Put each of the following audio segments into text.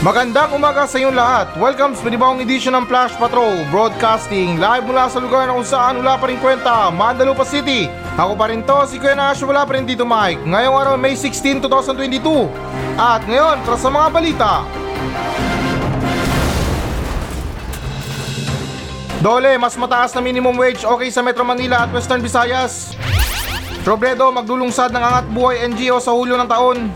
Magandang umaga sa inyong lahat. Welcome sa panibawang edisyon ng Flash Patrol Broadcasting live mula sa lugar na kung saan wala pa rin kwenta, Mandalupa City. Ako pa rin to, si Kuya Nash, wala pa rin dito Mike. Ngayong araw, May 16, 2022. At ngayon, para sa mga balita. Dole, mas mataas na minimum wage okay sa Metro Manila at Western Visayas. Robredo, magdulungsad ng angat buhay NGO sa Hulyo ng taon.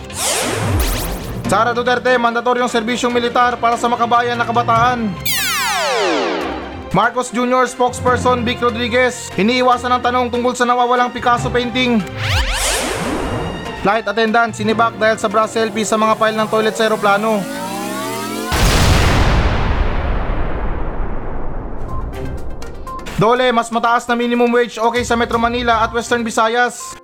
Sara Duterte, mandatoryong serbisyong militar para sa makabayan na kabataan. Marcos Jr. spokesperson Vic Rodriguez, iniiwasan ang tanong tungkol sa nawawalang Picasso painting. Flight attendant, sinibak dahil sa bra selfie sa mga file ng toilet sa aeroplano. Dole, mas mataas na minimum wage okay sa Metro Manila at Western Visayas.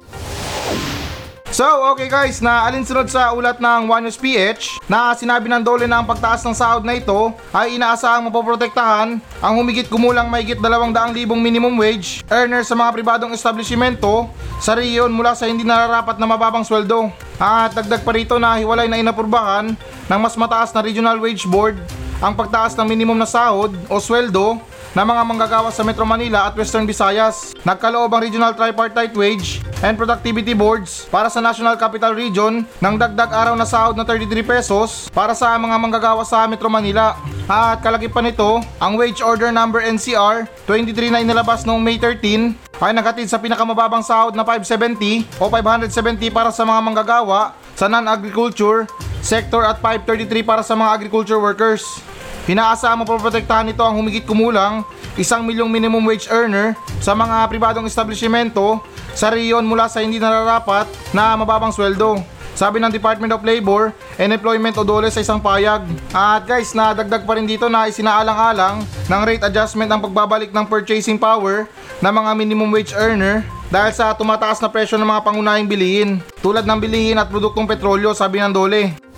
So, okay guys, na alinsunod sa ulat ng One News PH na sinabi ng Dole na ang pagtaas ng sahod na ito ay inaasahang mapoprotektahan ang humigit kumulang mahigit 200,000 minimum wage earner sa mga pribadong establishmento sa riyon mula sa hindi nararapat na mababang sweldo. At dagdag pa rito na hiwalay na inapurbahan ng mas mataas na Regional Wage Board ang pagtaas ng minimum na sahod o sweldo ng mga manggagawa sa Metro Manila at Western Visayas. Nagkaloob ang Regional Tripartite Wage and Productivity Boards para sa National Capital Region ng dagdag araw na sahod na 33 pesos para sa mga manggagawa sa Metro Manila. At kalagipan nito, ang Wage Order Number NCR 23 na inilabas noong May 13 ay naghatid sa pinakamababang sahod na 570 o 570 para sa mga manggagawa sa non-agriculture sector at 533 para sa mga agriculture workers. Inaasahang mapoprotektahan nito ang humigit kumulang isang milyong minimum wage earner sa mga pribadong establishmento sa riyon mula sa hindi nararapat na mababang sweldo. Sabi ng Department of Labor and Employment o DOLE sa isang payag. At guys, nadagdag pa rin dito na isinaalang-alang ng rate adjustment ang pagbabalik ng purchasing power ng mga minimum wage earner dahil sa tumataas na presyo ng mga pangunahing bilihin tulad ng bilihin at produktong petrolyo sabi ng DOLE.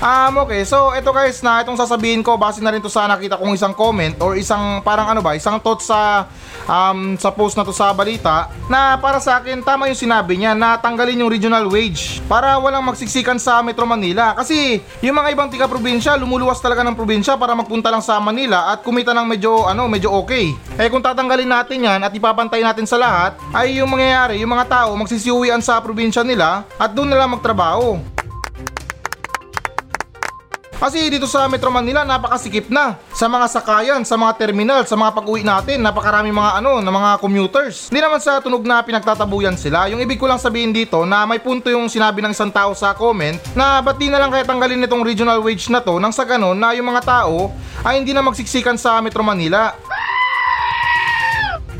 Um, okay, so ito guys na itong sasabihin ko base na rin to sa nakita kong isang comment or isang parang ano ba, isang thought sa um, sa post na to sa balita na para sa akin tama yung sinabi niya na tanggalin yung regional wage para walang magsiksikan sa Metro Manila kasi yung mga ibang tika probinsya lumuluwas talaga ng probinsya para magpunta lang sa Manila at kumita ng medyo ano medyo okay. Eh kung tatanggalin natin yan at ipapantay natin sa lahat ay yung mangyayari yung mga tao magsisiuwian sa probinsya nila at doon na lang magtrabaho. Kasi dito sa Metro Manila napakasikip na sa mga sakayan, sa mga terminal, sa mga pag-uwi natin, napakarami mga ano, na mga commuters. Hindi naman sa tunog na pinagtatabuyan sila. Yung ibig ko lang sabihin dito na may punto yung sinabi ng isang tao sa comment na ba't di na lang kaya tanggalin itong regional wage na to nang sa ganun na yung mga tao ay hindi na magsiksikan sa Metro Manila.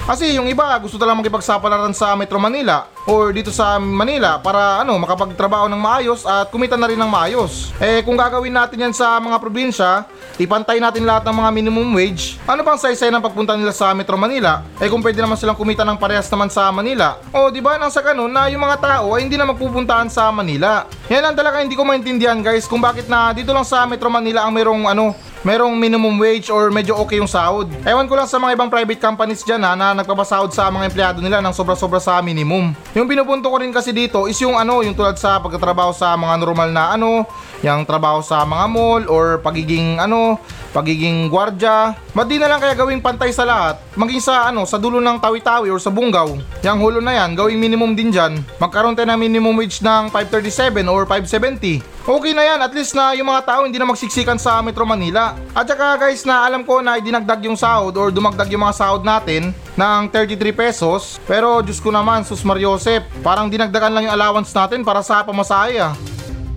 Kasi yung iba gusto talagang makipagsapalaran sa Metro Manila or dito sa Manila para ano makapagtrabaho ng maayos at kumita na rin ng maayos. Eh kung gagawin natin yan sa mga probinsya, ipantay natin lahat ng mga minimum wage, ano bang saysay ng pagpunta nila sa Metro Manila? Eh kung pwede naman silang kumita ng parehas naman sa Manila. O di ba nang sa ganun na yung mga tao ay hindi na magpupuntahan sa Manila. Yan lang talaga hindi ko maintindihan guys kung bakit na dito lang sa Metro Manila ang merong ano merong minimum wage or medyo okay yung sahod. Ewan ko lang sa mga ibang private companies dyan ha, na nagpapasahod sa mga empleyado nila ng sobra-sobra sa minimum. Yung pinupunto ko rin kasi dito is yung ano, yung tulad sa pagtatrabaho sa mga normal na ano, yung trabaho sa mga mall or pagiging ano, pagiging gwardya. Madi na lang kaya gawing pantay sa lahat. Maging sa ano, sa dulo ng tawi-tawi or sa bunggaw. Yang hulo na yan, gawing minimum din dyan. Magkaroon tayo ng minimum wage ng 537 or 570. Okay na yan, at least na yung mga tao hindi na magsiksikan sa Metro Manila. At saka guys na alam ko na dinagdag yung sahod or dumagdag yung mga sahod natin ng 33 pesos. Pero Diyos ko naman, Sus Mariosep, parang dinagdagan lang yung allowance natin para sa pamasahe ah.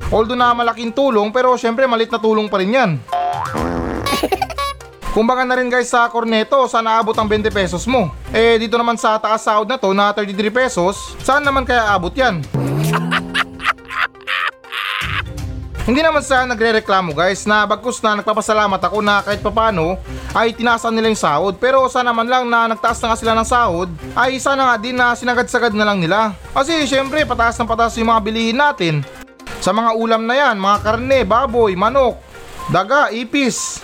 Although na malaking tulong pero syempre malit na tulong pa rin yan. Kumbaga na rin guys sa Corneto, saan aabot ang 20 pesos mo? Eh dito naman sa taas sahod na to na 33 pesos, saan naman kaya abot yan? Hindi naman sa nagre-reklamo guys na bagkus na nagpapasalamat ako na kahit papano ay tinaasan nila yung sahod pero sana man lang na nagtaas na nga sila ng sahod ay sana nga din na sinagad-sagad na lang nila. Kasi syempre pataas ng pataas yung mga bilihin natin. Sa mga ulam na yan, mga karne, baboy, manok, daga, ipis.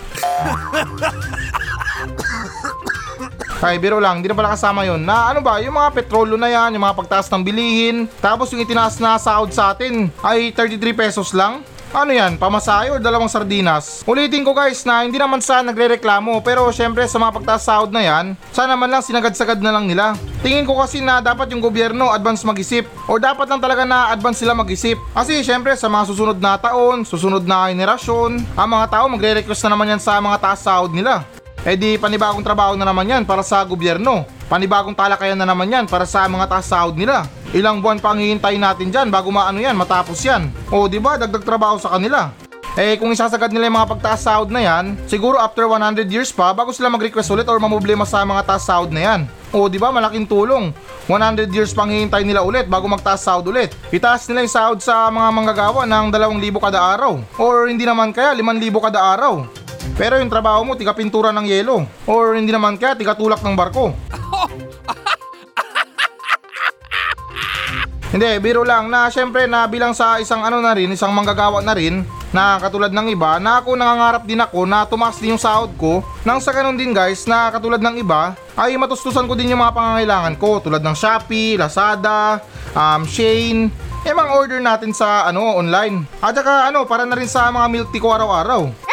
Ay, biro lang, hindi na pala kasama yon Na ano ba, yung mga petrolo na yan, yung mga pagtaas ng bilihin, tapos yung itinaas na sahod sa atin ay 33 pesos lang. Ano yan, pamasahe o dalawang sardinas? Ulitin ko guys na hindi naman sa nagre-reklamo pero syempre sa mga pagtaas sahod na yan, sana man lang sinagad-sagad na lang nila. Tingin ko kasi na dapat yung gobyerno advance mag-isip o dapat lang talaga na advance sila mag-isip. Kasi syempre sa mga susunod na taon, susunod na henerasyon, ang mga tao magre-request na naman yan sa mga taas sahod nila. Eh di panibagong trabaho na naman yan para sa gobyerno. Panibagong talakayan na naman yan para sa mga taas sahod nila. Ilang buwan pa ang hihintayin natin dyan bago maano yan, matapos yan. O di ba dagdag trabaho sa kanila. Eh kung isasagad nila yung mga pagtaas sahod na yan, siguro after 100 years pa bago sila mag-request ulit or mamblema sa mga taas sahod na yan. O di ba malaking tulong. 100 years pang hihintay nila ulit bago magtaas sahod ulit. Itaas nila yung sahod sa mga manggagawa ng 2,000 kada araw. Or hindi naman kaya 5,000 kada araw. Pero yung trabaho mo, tiga pintura ng yelo. Or hindi naman kaya, tiga tulak ng barko. Hindi, biro lang na syempre na bilang sa isang ano na rin, isang manggagawa na rin, na katulad ng iba, na ako nangangarap din ako na tumaas din yung sahod ko. Nang sa ganun din guys, na katulad ng iba, ay matustusan ko din yung mga pangangailangan ko tulad ng Shopee, Lazada, um, Shane, eh mga order natin sa ano online. At saka ano, para na rin sa mga milk tea ko araw-araw.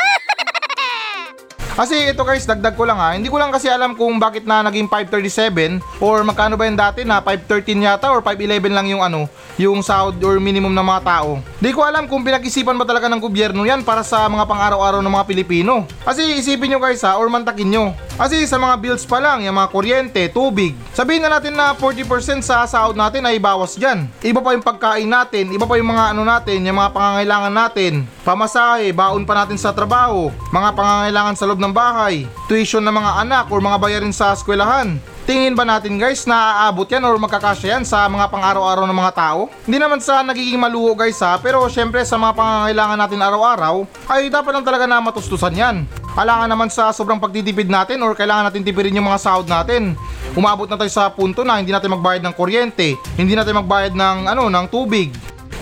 Kasi ito guys, dagdag ko lang ha. Hindi ko lang kasi alam kung bakit na naging 537 or magkano ba yung dati na 513 yata or 511 lang yung ano, yung sahod or minimum ng mga tao. Di ko alam kung pinag-isipan ba talaga ng gobyerno yan para sa mga pang-araw-araw ng mga Pilipino. Kasi isipin nyo guys ha, or mantakin nyo. Kasi sa mga bills pa lang, yung mga kuryente, tubig, sabihin na natin na 40% sa sahod natin ay bawas dyan. Iba pa yung pagkain natin, iba pa yung mga ano natin, yung mga pangangailangan natin, pamasahe, baon pa natin sa trabaho, mga pangangailangan sa loob ng bahay, tuition ng mga anak or mga bayarin sa eskwelahan. Tingin ba natin guys na aabot yan or magkakasya yan sa mga pang-araw-araw ng mga tao? Hindi naman sa nagiging maluho guys ha, pero syempre sa mga pangangailangan natin araw-araw, ay dapat lang talaga na matustusan yan. Alangan naman sa sobrang pagtitipid natin or kailangan natin tipirin yung mga sahod natin. Umabot na tayo sa punto na hindi natin magbayad ng kuryente, hindi natin magbayad ng ano, ng tubig.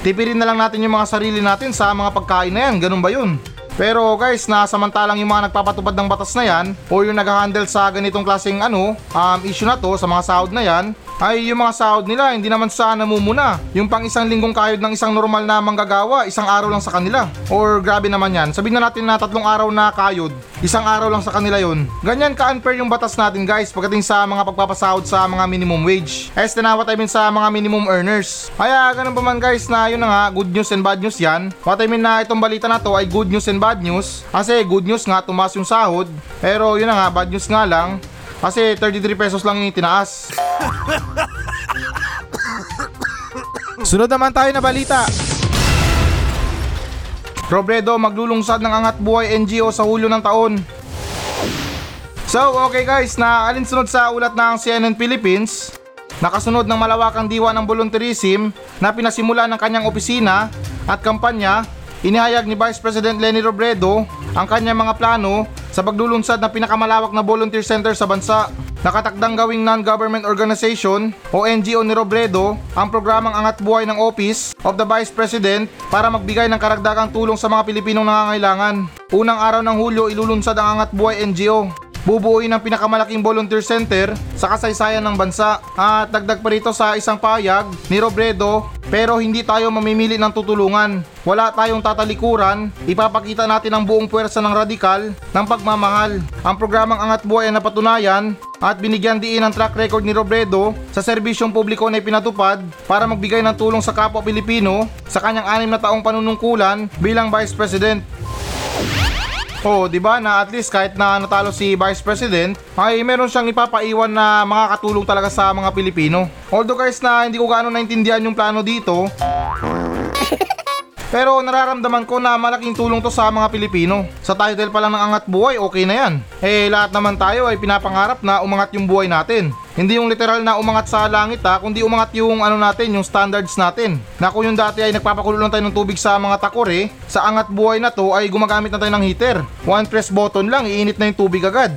Tipirin na lang natin yung mga sarili natin sa mga pagkain na yan, ganun ba yun? Pero guys, na samantalang yung mga nagpapatupad ng batas na yan o yung nag-handle sa ganitong klaseng ano, um, issue na to sa mga sahod na yan, ay yung mga sahod nila hindi naman sa namumuna. Yung pang isang linggong kayod ng isang normal na manggagawa, isang araw lang sa kanila. Or grabe naman yan, sabihin na natin na tatlong araw na kayod, isang araw lang sa kanila yon. Ganyan ka-unfair yung batas natin guys pagdating sa mga pagpapasahod sa mga minimum wage. As na what I mean sa mga minimum earners. Kaya ganun pa man guys na yun na nga, good news and bad news yan. What I mean na itong balita na to ay good news and bad news. Kasi good news nga, tumaas yung sahod. Pero yun na nga, bad news nga lang. Kasi 33 pesos lang yung tinaas. Sunod naman tayo na balita. Robredo maglulungsad ng angat buhay NGO sa Hulyo ng taon. So, okay guys, na alinsunod sa ulat ng CNN Philippines, nakasunod ng malawakang diwa ng volunteerism na pinasimula ng kanyang opisina at kampanya, inihayag ni Vice President Leni Robredo ang kanyang mga plano sa paglulunsad ng pinakamalawak na volunteer center sa bansa. Nakatakdang gawing non-government organization o NGO ni Robredo ang programang Angat Buhay ng Office of the Vice President para magbigay ng karagdagang tulong sa mga Pilipinong nangangailangan. Unang araw ng Hulyo ilulunsad ang Angat Buhay NGO bubuuin ang pinakamalaking volunteer center sa kasaysayan ng bansa. At dagdag pa rito sa isang payag ni Robredo, pero hindi tayo mamimili ng tutulungan. Wala tayong tatalikuran, ipapakita natin ang buong puwersa ng radikal ng pagmamahal. Ang programang Angat Buhay ay napatunayan at binigyan diin ang track record ni Robredo sa serbisyong publiko na ipinatupad para magbigay ng tulong sa kapwa Pilipino sa kanyang anim na taong panunungkulan bilang Vice President. Oh, 'di ba na at least kahit na natalo si Vice President, ay meron siyang ipapaiwan na makakatulong talaga sa mga Pilipino. Although guys na hindi ko gaano naintindihan yung plano dito, pero nararamdaman ko na malaking tulong to sa mga Pilipino. Sa title pa lang ng Angat Buhay, okay na yan. Eh lahat naman tayo ay pinapangarap na umangat yung buhay natin. Hindi yung literal na umangat sa langit ha, kundi umangat yung ano natin, yung standards natin. Na kung yung dati ay nagpapakulo lang tayo ng tubig sa mga takore, sa angat buhay na to ay gumagamit na tayo ng heater. One press button lang, iinit na yung tubig agad.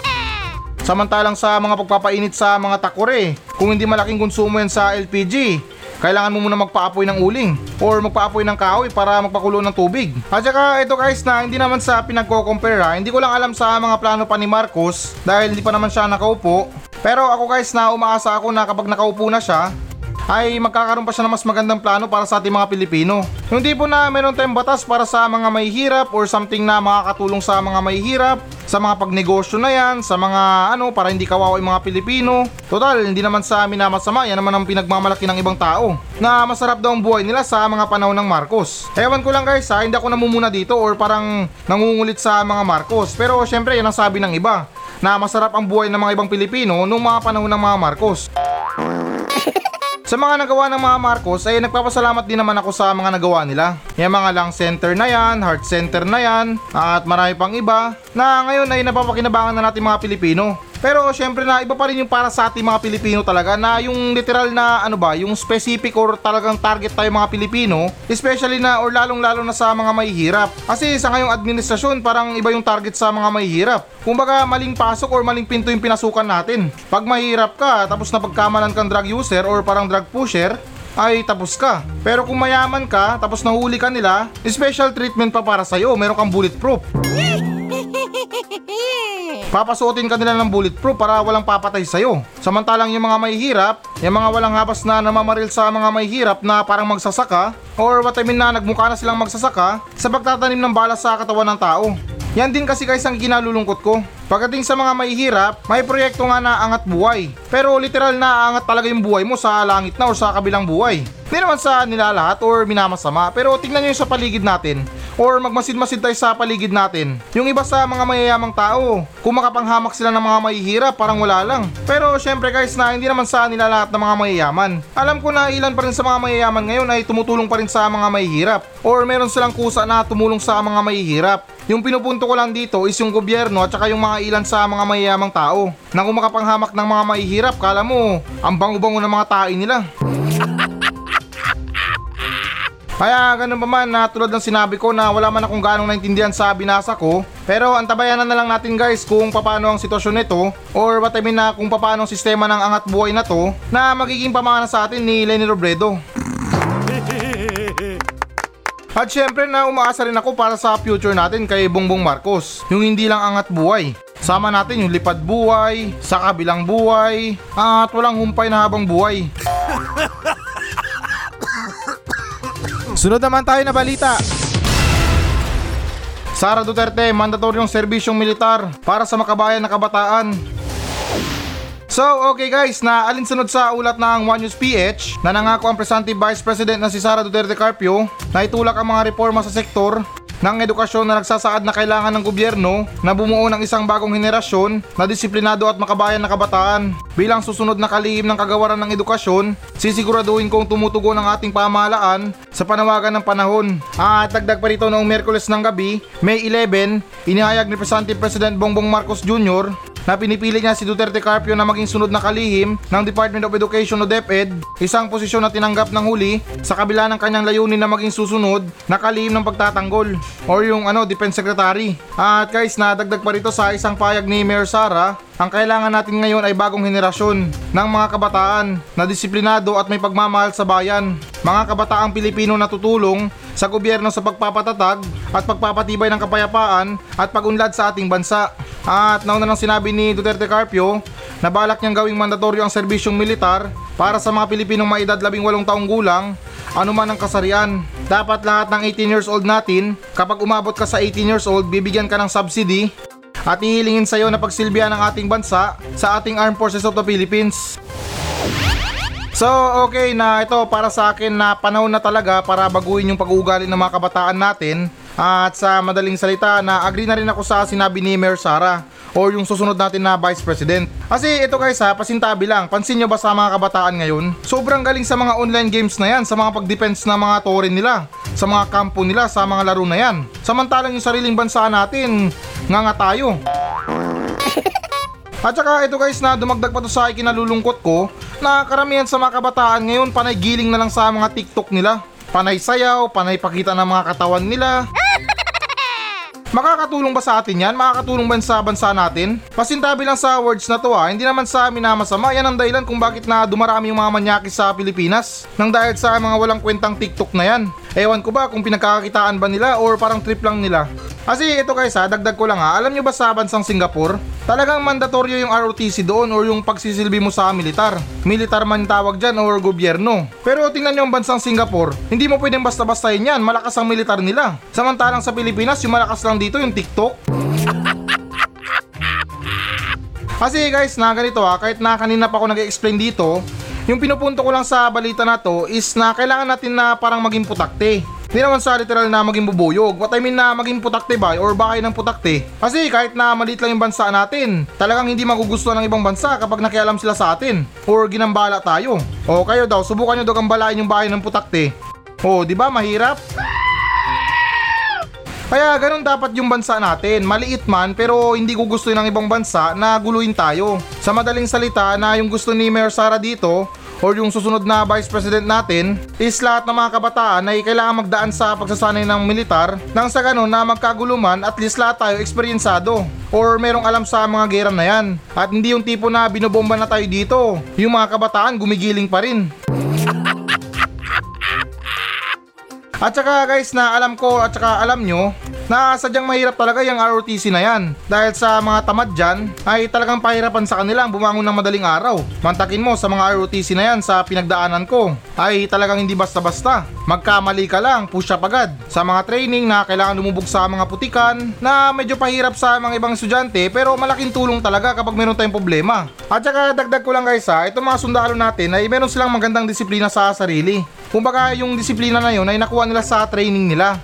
Samantalang sa mga pagpapainit sa mga takore, kung hindi malaking konsumo yan sa LPG, kailangan mo muna magpaapoy ng uling or magpaapoy ng kahoy para magpakulo ng tubig. At saka ito guys na hindi naman sa pinagko-compare ha, hindi ko lang alam sa mga plano pa ni Marcos dahil hindi pa naman siya nakaupo. Pero ako guys na umaasa ako na kapag nakaupo na siya, ay magkakaroon pa siya ng mas magandang plano para sa ating mga Pilipino. Yung tipo na meron tayong batas para sa mga may hirap or something na makakatulong sa mga may hirap, sa mga pagnegosyo na yan, sa mga ano, para hindi kawawa yung mga Pilipino. Total, hindi naman sa amin na masama, yan naman ang pinagmamalaki ng ibang tao. Na masarap daw ang buhay nila sa mga panahon ng Marcos. Ewan ko lang guys ha, hindi ako namumuna dito or parang nangungulit sa mga Marcos. Pero syempre yan ang sabi ng iba na masarap ang buhay ng mga ibang Pilipino noong mga panahon ng mga Marcos. Sa mga nagawa ng mga Marcos ay nagpapasalamat din naman ako sa mga nagawa nila. Yung mga lang center na yan, heart center na yan, at marami pang iba na ngayon ay napapakinabangan na natin mga Pilipino. Pero syempre na iba pa rin yung para sa ating mga Pilipino talaga na yung literal na ano ba, yung specific or talagang target tayo mga Pilipino, especially na or lalong lalo na sa mga mahihirap. Kasi sa ngayong administrasyon parang iba yung target sa mga mahihirap. Kumbaga maling pasok or maling pinto yung pinasukan natin. Pag mahirap ka tapos napagkamalan kang drug user or parang drug pusher, ay tapos ka. Pero kung mayaman ka, tapos nahuli ka nila, special treatment pa para sa'yo, meron kang bulletproof. Papasuotin ka nila ng bulletproof para walang papatay sa'yo. Samantalang yung mga mahihirap, yung mga walang habas na namamaril sa mga mahihirap na parang magsasaka, or what I mean na nagmukha na silang magsasaka, sa pagtatanim ng bala sa katawan ng tao. Yan din kasi guys ang kinalulungkot ko. Pagdating sa mga mahihirap, may proyekto nga na angat buhay. Pero literal na angat talaga yung buhay mo sa langit na o sa kabilang buhay. Hindi naman sa nilalahat or minamasama, pero tingnan nyo yung sa paligid natin or magmasid-masid tayo sa paligid natin. Yung iba sa mga mayayamang tao, kung makapanghamak sila ng mga mahihirap, parang wala lang. Pero syempre guys na hindi naman sa nila lahat ng mga mayayaman. Alam ko na ilan pa rin sa mga mayayaman ngayon ay tumutulong pa rin sa mga mahihirap or meron silang kusa na tumulong sa mga mahihirap. Yung pinupunto ko lang dito is yung gobyerno at saka yung mga ilan sa mga mayayamang tao. Na kung makapanghamak ng mga mahihirap, kala mo, ang bango-bango ng mga tae nila. Kaya ganun pa man na tulad ng sinabi ko na wala man akong ganong naintindihan sa binasa ko Pero antabayanan na lang natin guys kung paano ang sitwasyon nito Or what I mean na kung paano ang sistema ng angat buhay na to Na magiging pamana sa atin ni Lenny Robredo. At syempre na umaasa rin ako para sa future natin kay Bongbong Marcos Yung hindi lang angat buhay Sama natin yung lipad buhay, sa kabilang buhay, at walang humpay na habang buhay Sunod naman tayo na balita. Sara Duterte, mandatoryong serbisyong militar para sa makabayan na kabataan. So, okay guys, na alinsunod sa ulat ng One News PH na nangako ang Presumptive Vice President na si Sara Duterte Carpio na itulak ang mga reforma sa sektor ng edukasyon na nagsasaad na kailangan ng gobyerno na bumuo ng isang bagong henerasyon na disiplinado at makabayan na kabataan. Bilang susunod na kalihim ng kagawaran ng edukasyon, sisiguraduhin kong tumutugon ang ating pamahalaan sa panawagan ng panahon. At dagdag pa rito noong Merkules ng gabi, May 11, inihayag ni Presidente President Bongbong Marcos Jr na pinipili niya si Duterte Carpio na maging sunod na kalihim ng Department of Education o DepEd, isang posisyon na tinanggap ng huli sa kabila ng kanyang layunin na maging susunod na kalihim ng pagtatanggol or yung ano Defense Secretary. At guys, nadagdag pa rito sa isang payag ni Mayor Sara, ang kailangan natin ngayon ay bagong henerasyon ng mga kabataan na disiplinado at may pagmamahal sa bayan. Mga kabataang Pilipino na tutulong sa gobyerno sa pagpapatatag at pagpapatibay ng kapayapaan at pagunlad sa ating bansa. At nauna nang sinabi ni Duterte Carpio na balak niyang gawing mandatoryo ang serbisyong militar para sa mga Pilipinong may edad 18 taong gulang anuman ang kasarian. Dapat lahat ng 18 years old natin, kapag umabot ka sa 18 years old, bibigyan ka ng subsidy at ihilingin sa iyo na pagsilbihan ng ating bansa sa ating Armed Forces of the Philippines. So okay na ito para sa akin na panahon na talaga para baguhin yung pag-uugali ng mga kabataan natin at sa madaling salita na agree na rin ako sa sinabi ni Mayor Sara or yung susunod natin na Vice President. Kasi ito guys ha, pasintabi lang. Pansin nyo ba sa mga kabataan ngayon? Sobrang galing sa mga online games na yan, sa mga pag-defense na mga tore nila, sa mga kampo nila, sa mga laro na yan. Samantalang yung sariling bansa natin, nga nga tayo. At saka ito guys na dumagdag pa to sa ikinalulungkot ko na karamihan sa mga kabataan ngayon panay giling na lang sa mga TikTok nila. Panay sayaw, panay pakita ng mga katawan nila. Makakatulong ba sa atin yan? Makakatulong ba sa bansa natin? Pasintabi lang sa words na to ha, hindi naman sa amin na masama. Yan ang dahilan kung bakit na dumarami yung mga manyakis sa Pilipinas. Nang dahil sa mga walang kwentang TikTok na yan. Ewan ko ba kung pinagkakakitaan ba nila or parang trip lang nila. Kasi ito guys ha, dagdag ko lang ha, alam nyo ba sa bansang Singapore, talagang mandatoryo yung ROTC doon or yung pagsisilbi mo sa militar. Militar man tawag dyan or gobyerno. Pero tingnan nyo ang bansang Singapore, hindi mo pwedeng basta-bastahin yan, malakas ang militar nila. Samantalang sa Pilipinas, yung malakas lang dito yung TikTok. Kasi guys, na ganito ha, kahit na kanina pa ako nag-explain dito, yung pinupunto ko lang sa balita na to is na kailangan natin na parang maging putakte. Hindi naman sa literal na maging bubuyog. What I mean na maging putakte ba or bahay ng putakte. Kasi kahit na maliit lang yung bansa natin, talagang hindi magugustuhan ng ibang bansa kapag nakialam sila sa atin or ginambala tayo. O kayo daw, subukan nyo daw gambalain yung bahay ng putakte. O, di ba mahirap? Kaya ganun dapat yung bansa natin. Maliit man pero hindi ko gusto ng ibang bansa na guluhin tayo. Sa madaling salita na yung gusto ni Mayor Sara dito or yung susunod na vice president natin is lahat ng mga kabataan ay kailangan magdaan sa pagsasanay ng militar nang sa ganun na magkaguluman at least lahat tayo eksperyensado or merong alam sa mga gera na yan. At hindi yung tipo na binobomba na tayo dito. Yung mga kabataan gumigiling pa rin. At saka guys na alam ko at saka alam nyo na sadyang mahirap talaga yung ROTC na yan. Dahil sa mga tamad dyan ay talagang pahirapan sa kanila ang bumangon ng madaling araw. Mantakin mo sa mga ROTC na yan sa pinagdaanan ko ay talagang hindi basta-basta. Magkamali ka lang, push up agad. Sa mga training na kailangan lumubog sa mga putikan na medyo pahirap sa mga ibang estudyante pero malaking tulong talaga kapag meron tayong problema. At saka dagdag ko lang guys ha, itong mga sundalo natin ay meron silang magandang disiplina sa sarili. Kumbaga yung disiplina na yun ay nakuha nila sa training nila.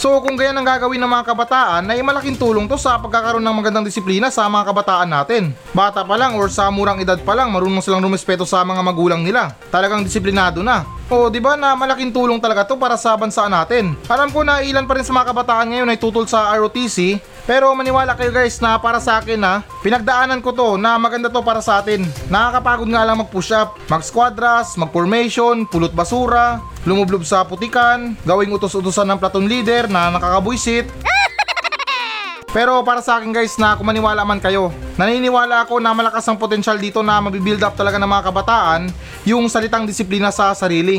So kung ganyan ang gagawin ng mga kabataan ay malaking tulong to sa pagkakaroon ng magandang disiplina sa mga kabataan natin. Bata pa lang or sa murang edad pa lang marunong silang rumespeto sa mga magulang nila. Talagang disiplinado na. O di ba na malaking tulong talaga to para sa bansa natin. Alam ko na ilan pa rin sa mga kabataan ngayon ay tutol sa ROTC pero maniwala kayo guys na para sa akin na pinagdaanan ko to na maganda to para sa atin. Nakakapagod nga lang mag-push up, mag-squadras, mag-formation, pulot basura, lumublob sa putikan, gawing utos-utosan ng platoon leader na nakakabuisit. Pero para sa akin guys na kung maniwala man kayo, naniniwala ako na malakas ang potensyal dito na mabibuild up talaga ng mga kabataan yung salitang disiplina sa sarili.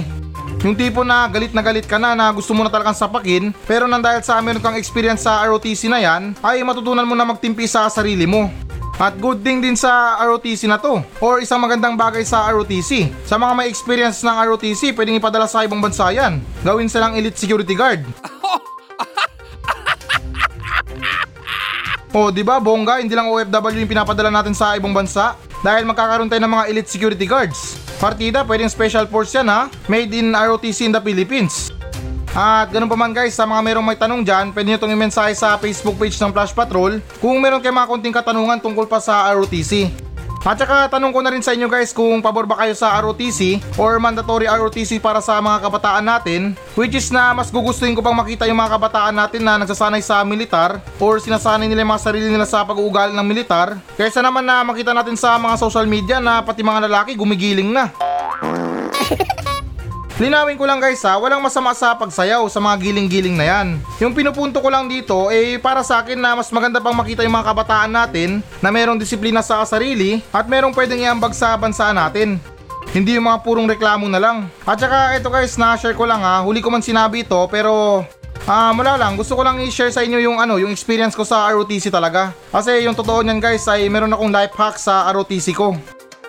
Yung tipo na galit na galit ka na na gusto mo na talagang sapakin pero nang dahil sa meron kang experience sa ROTC na yan ay matutunan mo na magtimpi sa sarili mo. At good thing din sa ROTC na to or isang magandang bagay sa ROTC. Sa mga may experience ng ROTC pwedeng ipadala sa ibang bansa yan. Gawin silang elite security guard. O, di ba, bongga, hindi lang OFW yung pinapadala natin sa ibang bansa dahil magkakaroon tayo ng mga elite security guards. Partida, pwedeng special force yan ha, made in ROTC in the Philippines. At ganun pa man guys, sa mga merong may tanong dyan, pwede nyo itong i-mensahe sa Facebook page ng Flash Patrol kung meron kayo mga konting katanungan tungkol pa sa ROTC. At saka tanong ko na rin sa inyo guys kung pabor ba kayo sa ROTC or mandatory ROTC para sa mga kabataan natin which is na mas gugustuhin ko pang makita yung mga kabataan natin na nagsasanay sa militar or sinasanay nila yung mga sarili nila sa pag-uugali ng militar kaysa naman na makita natin sa mga social media na pati mga lalaki gumigiling na. Linawin ko lang guys ha, walang masama sa pagsayaw sa mga giling-giling na yan. Yung pinupunto ko lang dito eh para sa akin na mas maganda pang makita yung mga kabataan natin na merong disiplina sa sarili at merong pwedeng iambag sa bansa natin. Hindi yung mga purong reklamo na lang. At saka ito guys, na-share ko lang ha, huli ko man sinabi ito pero Ah, mula lang, gusto ko lang i-share sa inyo yung ano, yung experience ko sa ROTC talaga. Kasi yung totoo niyan guys ay meron akong life hack sa ROTC ko.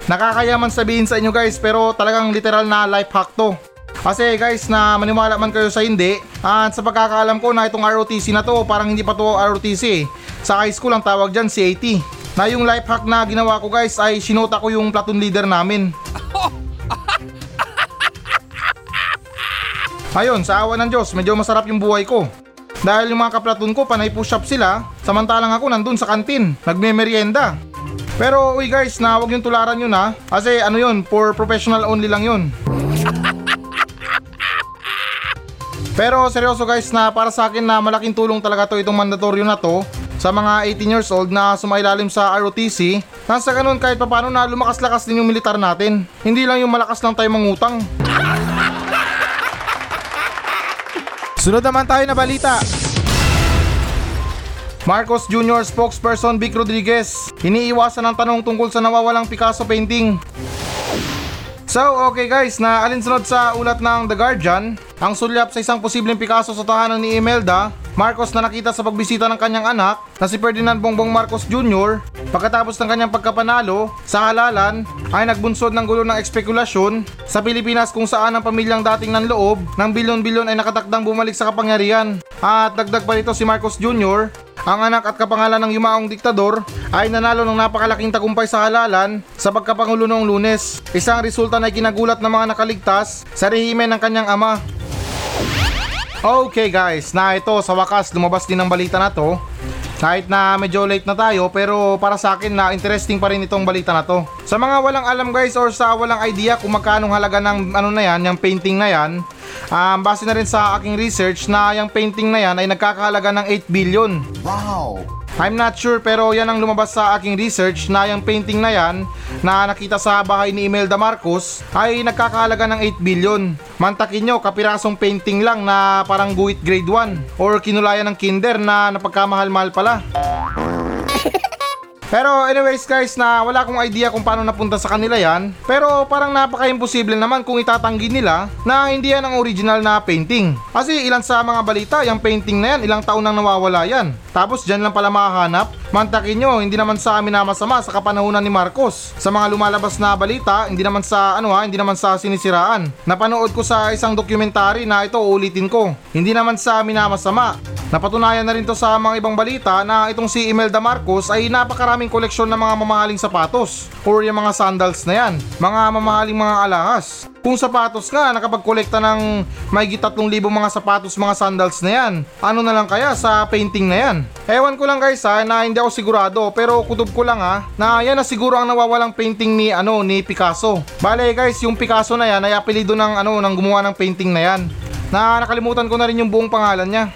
Nakakayaman sabihin sa inyo guys pero talagang literal na life hack to. Kasi guys na maniwala man kayo sa hindi At sa pagkakaalam ko na itong ROTC na to Parang hindi pa to ROTC eh. Sa high school ang tawag dyan CAT Na yung life hack na ginawa ko guys ay sinota ko yung platoon leader namin. Ayun sa awa ng Diyos medyo masarap yung buhay ko. Dahil yung mga kaplatoon ko panay push up sila samantalang ako nandun sa kantin nagme-merienda. Pero uy guys na wag yung tularan yun ha kasi ano yun for professional only lang yun Pero seryoso guys na para sa akin na malaking tulong talaga to itong mandatoryo na to sa mga 18 years old na sumailalim sa ROTC nasa ganun kahit papano na lumakas-lakas din yung militar natin. Hindi lang yung malakas lang tayo mangutang. Sunod naman tayo na balita. Marcos Jr. spokesperson Vic Rodriguez, iniiwasan ang tanong tungkol sa nawawalang Picasso painting. So, okay guys, na alinsunod sa ulat ng The Guardian, ang sulyap sa isang posibleng Picasso sa tahanan ni Imelda, Marcos na nakita sa pagbisita ng kanyang anak na si Ferdinand Bongbong Marcos Jr. pagkatapos ng kanyang pagkapanalo sa halalan ay nagbunsod ng gulo ng ekspekulasyon sa Pilipinas kung saan ang pamilyang dating ng loob ng bilyon-bilyon ay nakatakdang bumalik sa kapangyarihan. At dagdag pa rito si Marcos Jr. Ang anak at kapangalan ng yumaong diktador ay nanalo ng napakalaking tagumpay sa halalan sa pagkapangulo noong lunes. Isang resulta na kinagulat ng mga nakaligtas sa rehimen ng kanyang ama. Okay guys, na ito sa wakas lumabas din ang balita na to. Kahit na medyo late na tayo pero para sa akin na interesting pa rin itong balita na to. Sa mga walang alam guys or sa walang idea kung magkano halaga ng ano na yan, yung painting na yan, um, base na rin sa aking research na yung painting na yan ay nagkakahalaga ng 8 billion. Wow! I'm not sure pero yan ang lumabas sa aking research na yung painting na yan na nakita sa bahay ni Imelda Marcos ay nagkakahalaga ng 8 billion. Mantakin nyo, kapirasong painting lang na parang guhit grade 1 or kinulayan ng kinder na napagkamahal-mahal pala. Pero anyways guys na wala akong idea kung paano napunta sa kanila yan. Pero parang napaka-imposible naman kung itatanggi nila na hindi yan ang original na painting. Kasi ilan sa mga balita yung painting na yan ilang taon nang nawawala yan. Tapos dyan lang pala makahanap Mantakin nyo hindi naman sa amin na masama sa kapanahunan ni Marcos. Sa mga lumalabas na balita hindi naman sa ano ha hindi naman sa sinisiraan. Napanood ko sa isang dokumentary na ito ulitin ko. Hindi naman sa amin na masama Napatunayan na rin to sa mga ibang balita na itong si Imelda Marcos ay napakaraming koleksyon ng mga mamahaling sapatos. Or yung mga sandals na yan, mga mamahaling mga alahas. Kung sapatos nga, nakapag-kolekta ng may 3,000 mga sapatos, mga sandals na yan. Ano na lang kaya sa painting na yan? Ewan ko lang guys ha, na hindi ako sigurado pero kutob ko lang ha, na yan na siguro ang nawawalang painting ni ano ni Picasso. Bale guys, yung Picasso na yan ay apelido ng ano ng gumawa ng painting na yan. Na nakalimutan ko na rin yung buong pangalan niya.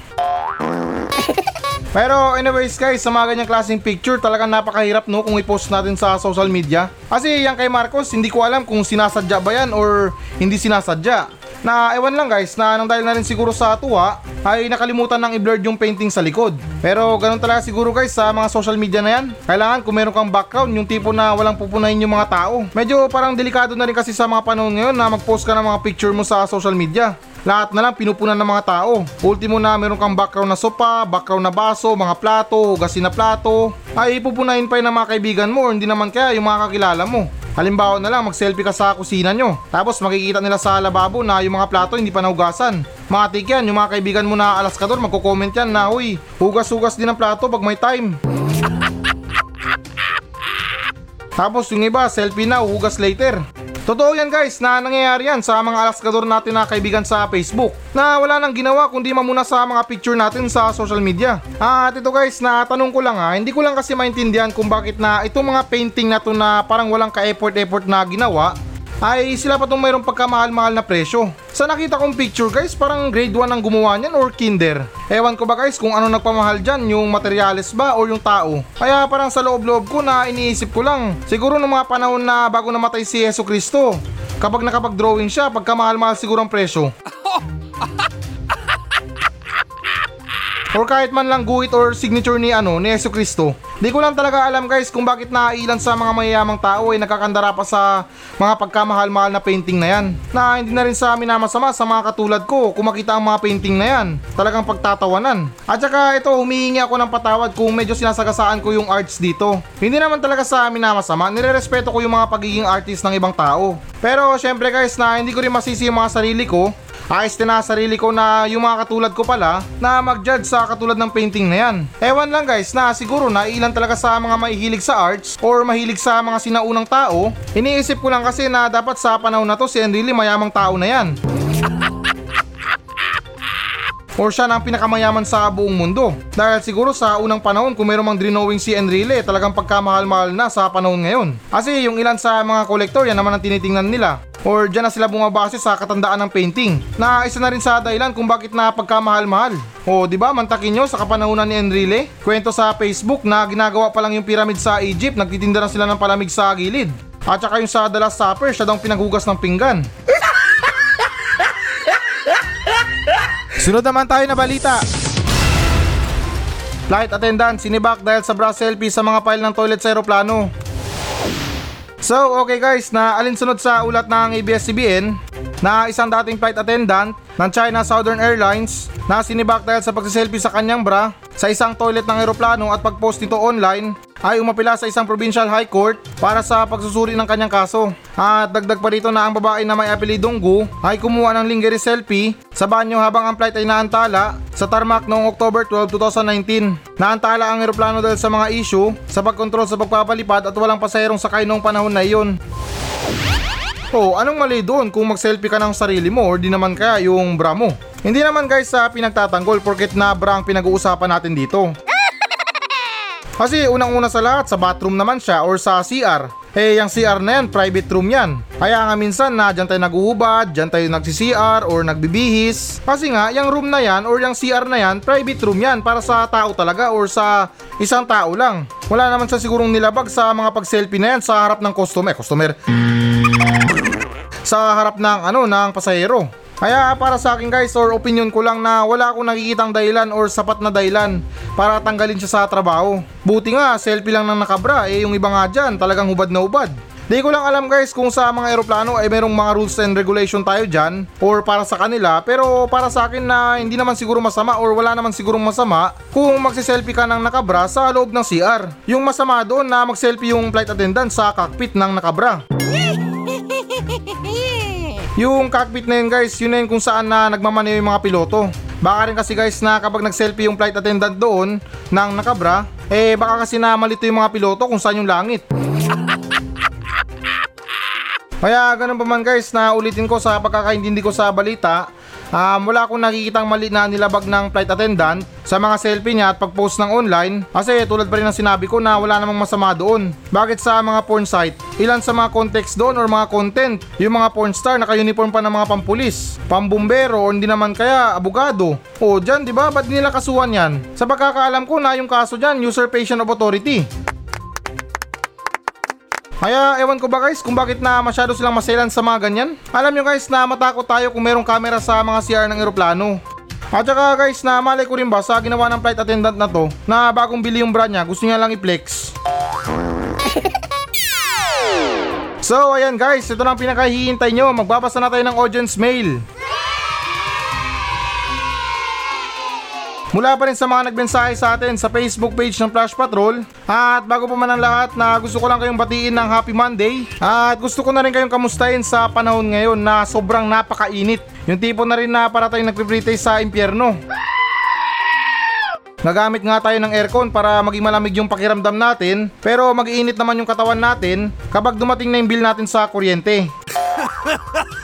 Pero anyways guys, sa mga ganyang klaseng picture talagang napakahirap no kung i-post natin sa social media. Kasi yan kay Marcos, hindi ko alam kung sinasadya ba yan or hindi sinasadya. Na ewan lang guys, na nang dahil na rin siguro sa tuwa, ay nakalimutan ng i-blurred yung painting sa likod. Pero ganun talaga siguro guys sa mga social media na yan. Kailangan kung meron kang background, yung tipo na walang pupunahin yung mga tao. Medyo parang delikado na rin kasi sa mga panahon ngayon na mag-post ka ng mga picture mo sa social media lahat na lang pinupunan ng mga tao. Ultimo na meron kang background na sopa, background na baso, mga plato, hugasin na plato, ay ipupunahin pa yun ng mga kaibigan mo hindi naman kaya yung mga kakilala mo. Halimbawa na lang mag-selfie ka sa kusina nyo. Tapos makikita nila sa lababo na yung mga plato hindi pa nahugasan. Mga tik yan, yung mga kaibigan mo na alaskador magko-comment yan na uy, hugas-hugas din ang plato pag may time. Tapos yung iba, selfie na, hugas later. Totoo yan guys na nangyayari yan sa mga alaskador natin na kaibigan sa Facebook na wala nang ginawa kundi mamuna sa mga picture natin sa social media. At ito guys na tanong ko lang ha, hindi ko lang kasi maintindihan kung bakit na itong mga painting na to na parang walang ka-effort-effort na ginawa ay sila pa itong mayroong pagkamahal-mahal na presyo. Sa nakita kong picture guys, parang grade 1 ang gumawa niyan or kinder. Ewan ko ba guys kung ano nagpamahal dyan, yung materials ba o yung tao. Kaya parang sa loob-loob ko na iniisip ko lang, siguro ng mga panahon na bago namatay si Yeso Kristo, kapag nakapag-drawing siya, pagkamahal-mahal siguro ang presyo. or kahit man lang guhit or signature ni ano ni Yesu Kristo. Di ko lang talaga alam guys kung bakit nailan sa mga mayayamang tao ay nakakandara pa sa mga pagkamahal-mahal na painting na yan. Na hindi na rin sa amin na masama sa mga katulad ko kung makita ang mga painting na yan. Talagang pagtatawanan. At saka ito humihingi ako ng patawad kung medyo sinasagasaan ko yung arts dito. Hindi naman talaga sa amin na masama. Nirerespeto ko yung mga pagiging artist ng ibang tao. Pero syempre guys na hindi ko rin masisi yung mga sarili ko Ayos na sarili ko na yung mga katulad ko pala na mag-judge sa katulad ng painting na yan. Ewan lang guys na siguro na ilan talaga sa mga mahihilig sa arts or mahilig sa mga sinaunang tao. Iniisip ko lang kasi na dapat sa panahon na to si Enrile mayamang tao na yan. or siya na pinakamayaman sa buong mundo. Dahil siguro sa unang panahon kung meron mang drawing si Enrile talagang pagkamahal-mahal na sa panahon ngayon. Kasi yung ilan sa mga kolektor yan naman ang tinitingnan nila. Or dyan na sila bumabase sa katandaan ng painting na isa na rin sa dahilan kung bakit na pagkamahal-mahal. O di ba mantakin nyo sa kapanahunan ni Enrile? Kwento sa Facebook na ginagawa pa lang yung pyramid sa Egypt, nagtitinda na sila ng palamig sa gilid. At saka yung sa The Last Supper, siya daw pinaghugas ng pinggan. Sunod naman tayo na balita. Flight attendant sinibak dahil sa bra selfie sa mga file ng toilet sa aeroplano. So, okay guys, na alinsunod sa ulat ng ABS-CBN na isang dating flight attendant ng China Southern Airlines na sinibak dahil sa pagsiselfie sa kanyang bra sa isang toilet ng eroplano at pag-post nito online ay umapila sa isang provincial high court para sa pagsusuri ng kanyang kaso. At dagdag pa dito na ang babae na may apelidong Gu ay kumuha ng lingerie selfie sa banyo habang ang flight ay naantala sa tarmac noong October 12, 2019. Naantala ang eroplano dahil sa mga issue sa pagkontrol sa pagpapalipad at walang pasaherong sakay noong panahon na iyon. Oh, anong mali doon kung mag-selfie ka ng sarili mo or di naman kaya yung bra mo? Hindi naman guys sa pinagtatanggol porket na bra ang pinag-uusapan natin dito. Kasi unang-una sa lahat, sa bathroom naman siya or sa CR. Eh, yung CR na yan, private room yan. Kaya nga minsan na dyan tayo naguhubad, dyan tayo nagsi-CR or nagbibihis. Kasi nga, yung room na yan or yung CR na yan, private room yan para sa tao talaga or sa isang tao lang. Wala naman sa sigurong nilabag sa mga pag-selfie na yan sa harap ng customer. Eh, customer. Sa harap ng ano, ng pasahero. Kaya para sa akin guys or opinion ko lang na wala akong nakikitang dahilan or sapat na dahilan para tanggalin siya sa trabaho. Buti nga selfie lang ng nakabra eh yung iba nga dyan talagang hubad na hubad. Di ko lang alam guys kung sa mga eroplano ay merong mga rules and regulation tayo dyan or para sa kanila pero para sa akin na hindi naman siguro masama or wala naman sigurong masama kung magsiselfie ka ng nakabra sa loob ng CR. Yung masama doon na magselfie yung flight attendant sa cockpit ng nakabra. Yung cockpit na yun guys, yun na yun kung saan na nagmamaneho yung mga piloto. Baka rin kasi guys na kapag nag-selfie yung flight attendant doon ng nakabra, eh baka kasi na malito yung mga piloto kung saan yung langit. Kaya ganun pa man guys na ulitin ko sa pagkakaintindi ko sa balita, um, wala akong nakikitang mali na nilabag ng flight attendant sa mga selfie niya at pag-post ng online kasi tulad pa rin ng sinabi ko na wala namang masama doon. Bakit sa mga porn site? Ilan sa mga context doon or mga content? Yung mga porn star naka-uniform pa ng mga pampulis, pambumbero o hindi naman kaya abogado. O dyan di ba? Ba't nila kasuhan yan? Sa pagkakaalam ko na yung kaso dyan, usurpation of authority. Kaya ewan ko ba guys kung bakit na masyado silang maselan sa mga ganyan. Alam nyo guys na matakot tayo kung merong camera sa mga CR ng eroplano. At saka guys na malay ko rin ba sa ginawa ng flight attendant na to na bagong bili yung bra niya gusto niya lang i-flex. So ayan guys, ito na ang pinakahihintay nyo. Magbabasa na tayo ng audience mail. Mula pa rin sa mga nagmensahe sa atin sa Facebook page ng Flash Patrol. At bago pa man ang lahat na gusto ko lang kayong batiin ng Happy Monday. At gusto ko na rin kayong kamustahin sa panahon ngayon na sobrang napakainit. Yung tipo na rin na para tayong nagpipritay sa impyerno. Nagamit nga tayo ng aircon para maging malamig yung pakiramdam natin pero mag-iinit naman yung katawan natin kapag dumating na yung bill natin sa kuryente.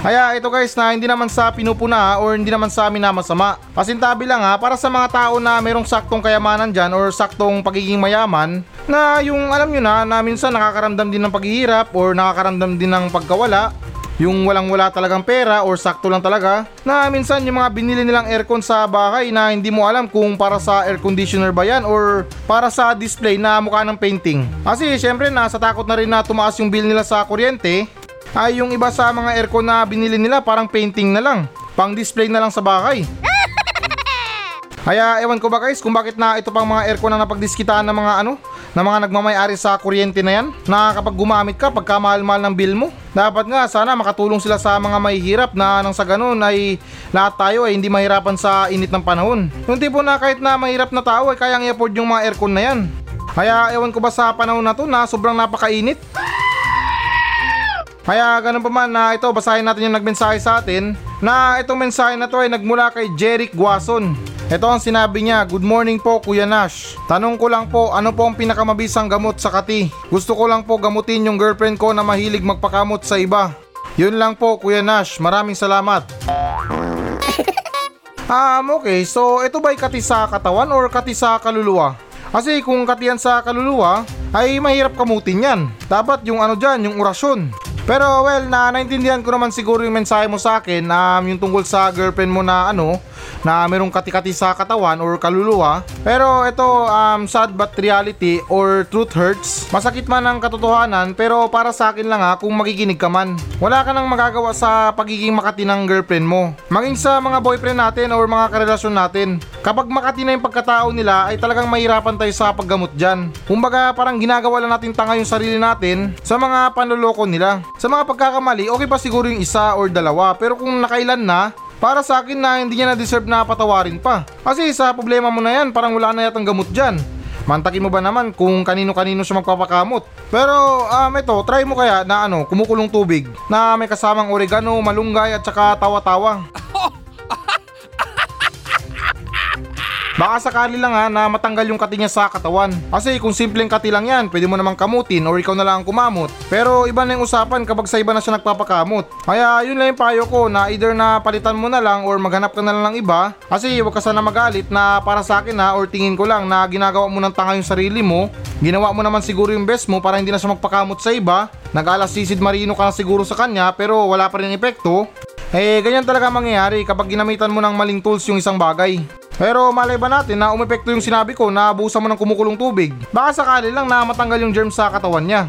Kaya ito guys na hindi naman sa pinupuna or hindi naman sa amin na masama. Pasintabi lang ha para sa mga tao na merong saktong kayamanan dyan or saktong pagiging mayaman na yung alam nyo na na minsan nakakaramdam din ng paghihirap or nakakaramdam din ng pagkawala yung walang wala talagang pera or sakto lang talaga na minsan yung mga binili nilang aircon sa bahay na hindi mo alam kung para sa air conditioner ba yan or para sa display na mukha ng painting. Kasi syempre nasa takot na rin na tumaas yung bill nila sa kuryente ay yung iba sa mga aircon na binili nila parang painting na lang. Pang display na lang sa bahay. Kaya ewan ko ba guys kung bakit na ito pang mga aircon na napagdiskitaan ng mga ano, ng mga nagmamayari sa kuryente na yan na kapag gumamit ka pagka mahal-mahal ng bill mo. Dapat nga sana makatulong sila sa mga mahihirap na nang sa ganun ay lahat tayo ay hindi mahirapan sa init ng panahon. Yung tipo na kahit na mahirap na tao ay kayang i-afford yung mga aircon na yan. Kaya ewan ko ba sa panahon na to na sobrang napakainit. Kaya ganun pa man na ito, basahin natin yung nagmensahe sa atin na itong mensahe na to ay nagmula kay Jeric Guason. Ito ang sinabi niya, Good morning po Kuya Nash. Tanong ko lang po, ano po ang pinakamabisang gamot sa kati? Gusto ko lang po gamutin yung girlfriend ko na mahilig magpakamot sa iba. Yun lang po Kuya Nash, maraming salamat. Um, okay, so ito ba'y kati sa katawan or kati sa kaluluwa? Kasi kung katiyan sa kaluluwa, ay mahirap kamutin yan. Dapat yung ano dyan, yung orasyon. Pero well, na naintindihan ko naman siguro yung mensahe mo sa akin um, yung tungkol sa girlfriend mo na ano, na merong katikati sa katawan or kaluluwa. Pero ito, um, sad but reality or truth hurts. Masakit man ang katotohanan pero para sa akin lang ha kung magiginig ka man. Wala ka nang magagawa sa pagiging makati ng girlfriend mo. Maging sa mga boyfriend natin or mga karelasyon natin. Kapag makati na yung pagkatao nila ay talagang mahirapan tayo sa paggamot dyan. Kumbaga parang ginagawa lang natin tanga yung sarili natin sa mga panloloko nila. Sa mga pagkakamali, okay pa siguro yung isa or dalawa. Pero kung nakailan na, para sa akin na hindi niya na-deserve na patawarin pa. Kasi sa problema mo na yan, parang wala na yatang gamot dyan. Mantakin mo ba naman kung kanino-kanino siya magpapakamot? Pero um, ito, try mo kaya na ano, kumukulong tubig na may kasamang oregano, malunggay at saka tawa-tawa. Baka sakali lang ha na matanggal yung kati niya sa katawan. Kasi kung simpleng kati lang yan, pwede mo namang kamutin or ikaw na lang ang kumamot. Pero iba na yung usapan kapag sa iba na siya nagpapakamot. Kaya yun lang yung payo ko na either na palitan mo na lang or maghanap ka na lang ng iba. Kasi huwag ka sana magalit na para sa akin ha or tingin ko lang na ginagawa mo ng tanga yung sarili mo. Ginawa mo naman siguro yung best mo para hindi na siya magpakamot sa iba. Nag-alas marino ka na siguro sa kanya pero wala pa rin epekto. Eh, ganyan talaga mangyayari kapag ginamitan mo ng maling tools yung isang bagay. Pero malay ba natin na umepekto yung sinabi ko na abusan mo ng kumukulong tubig? Baka sakali lang na matanggal yung germs sa katawan niya.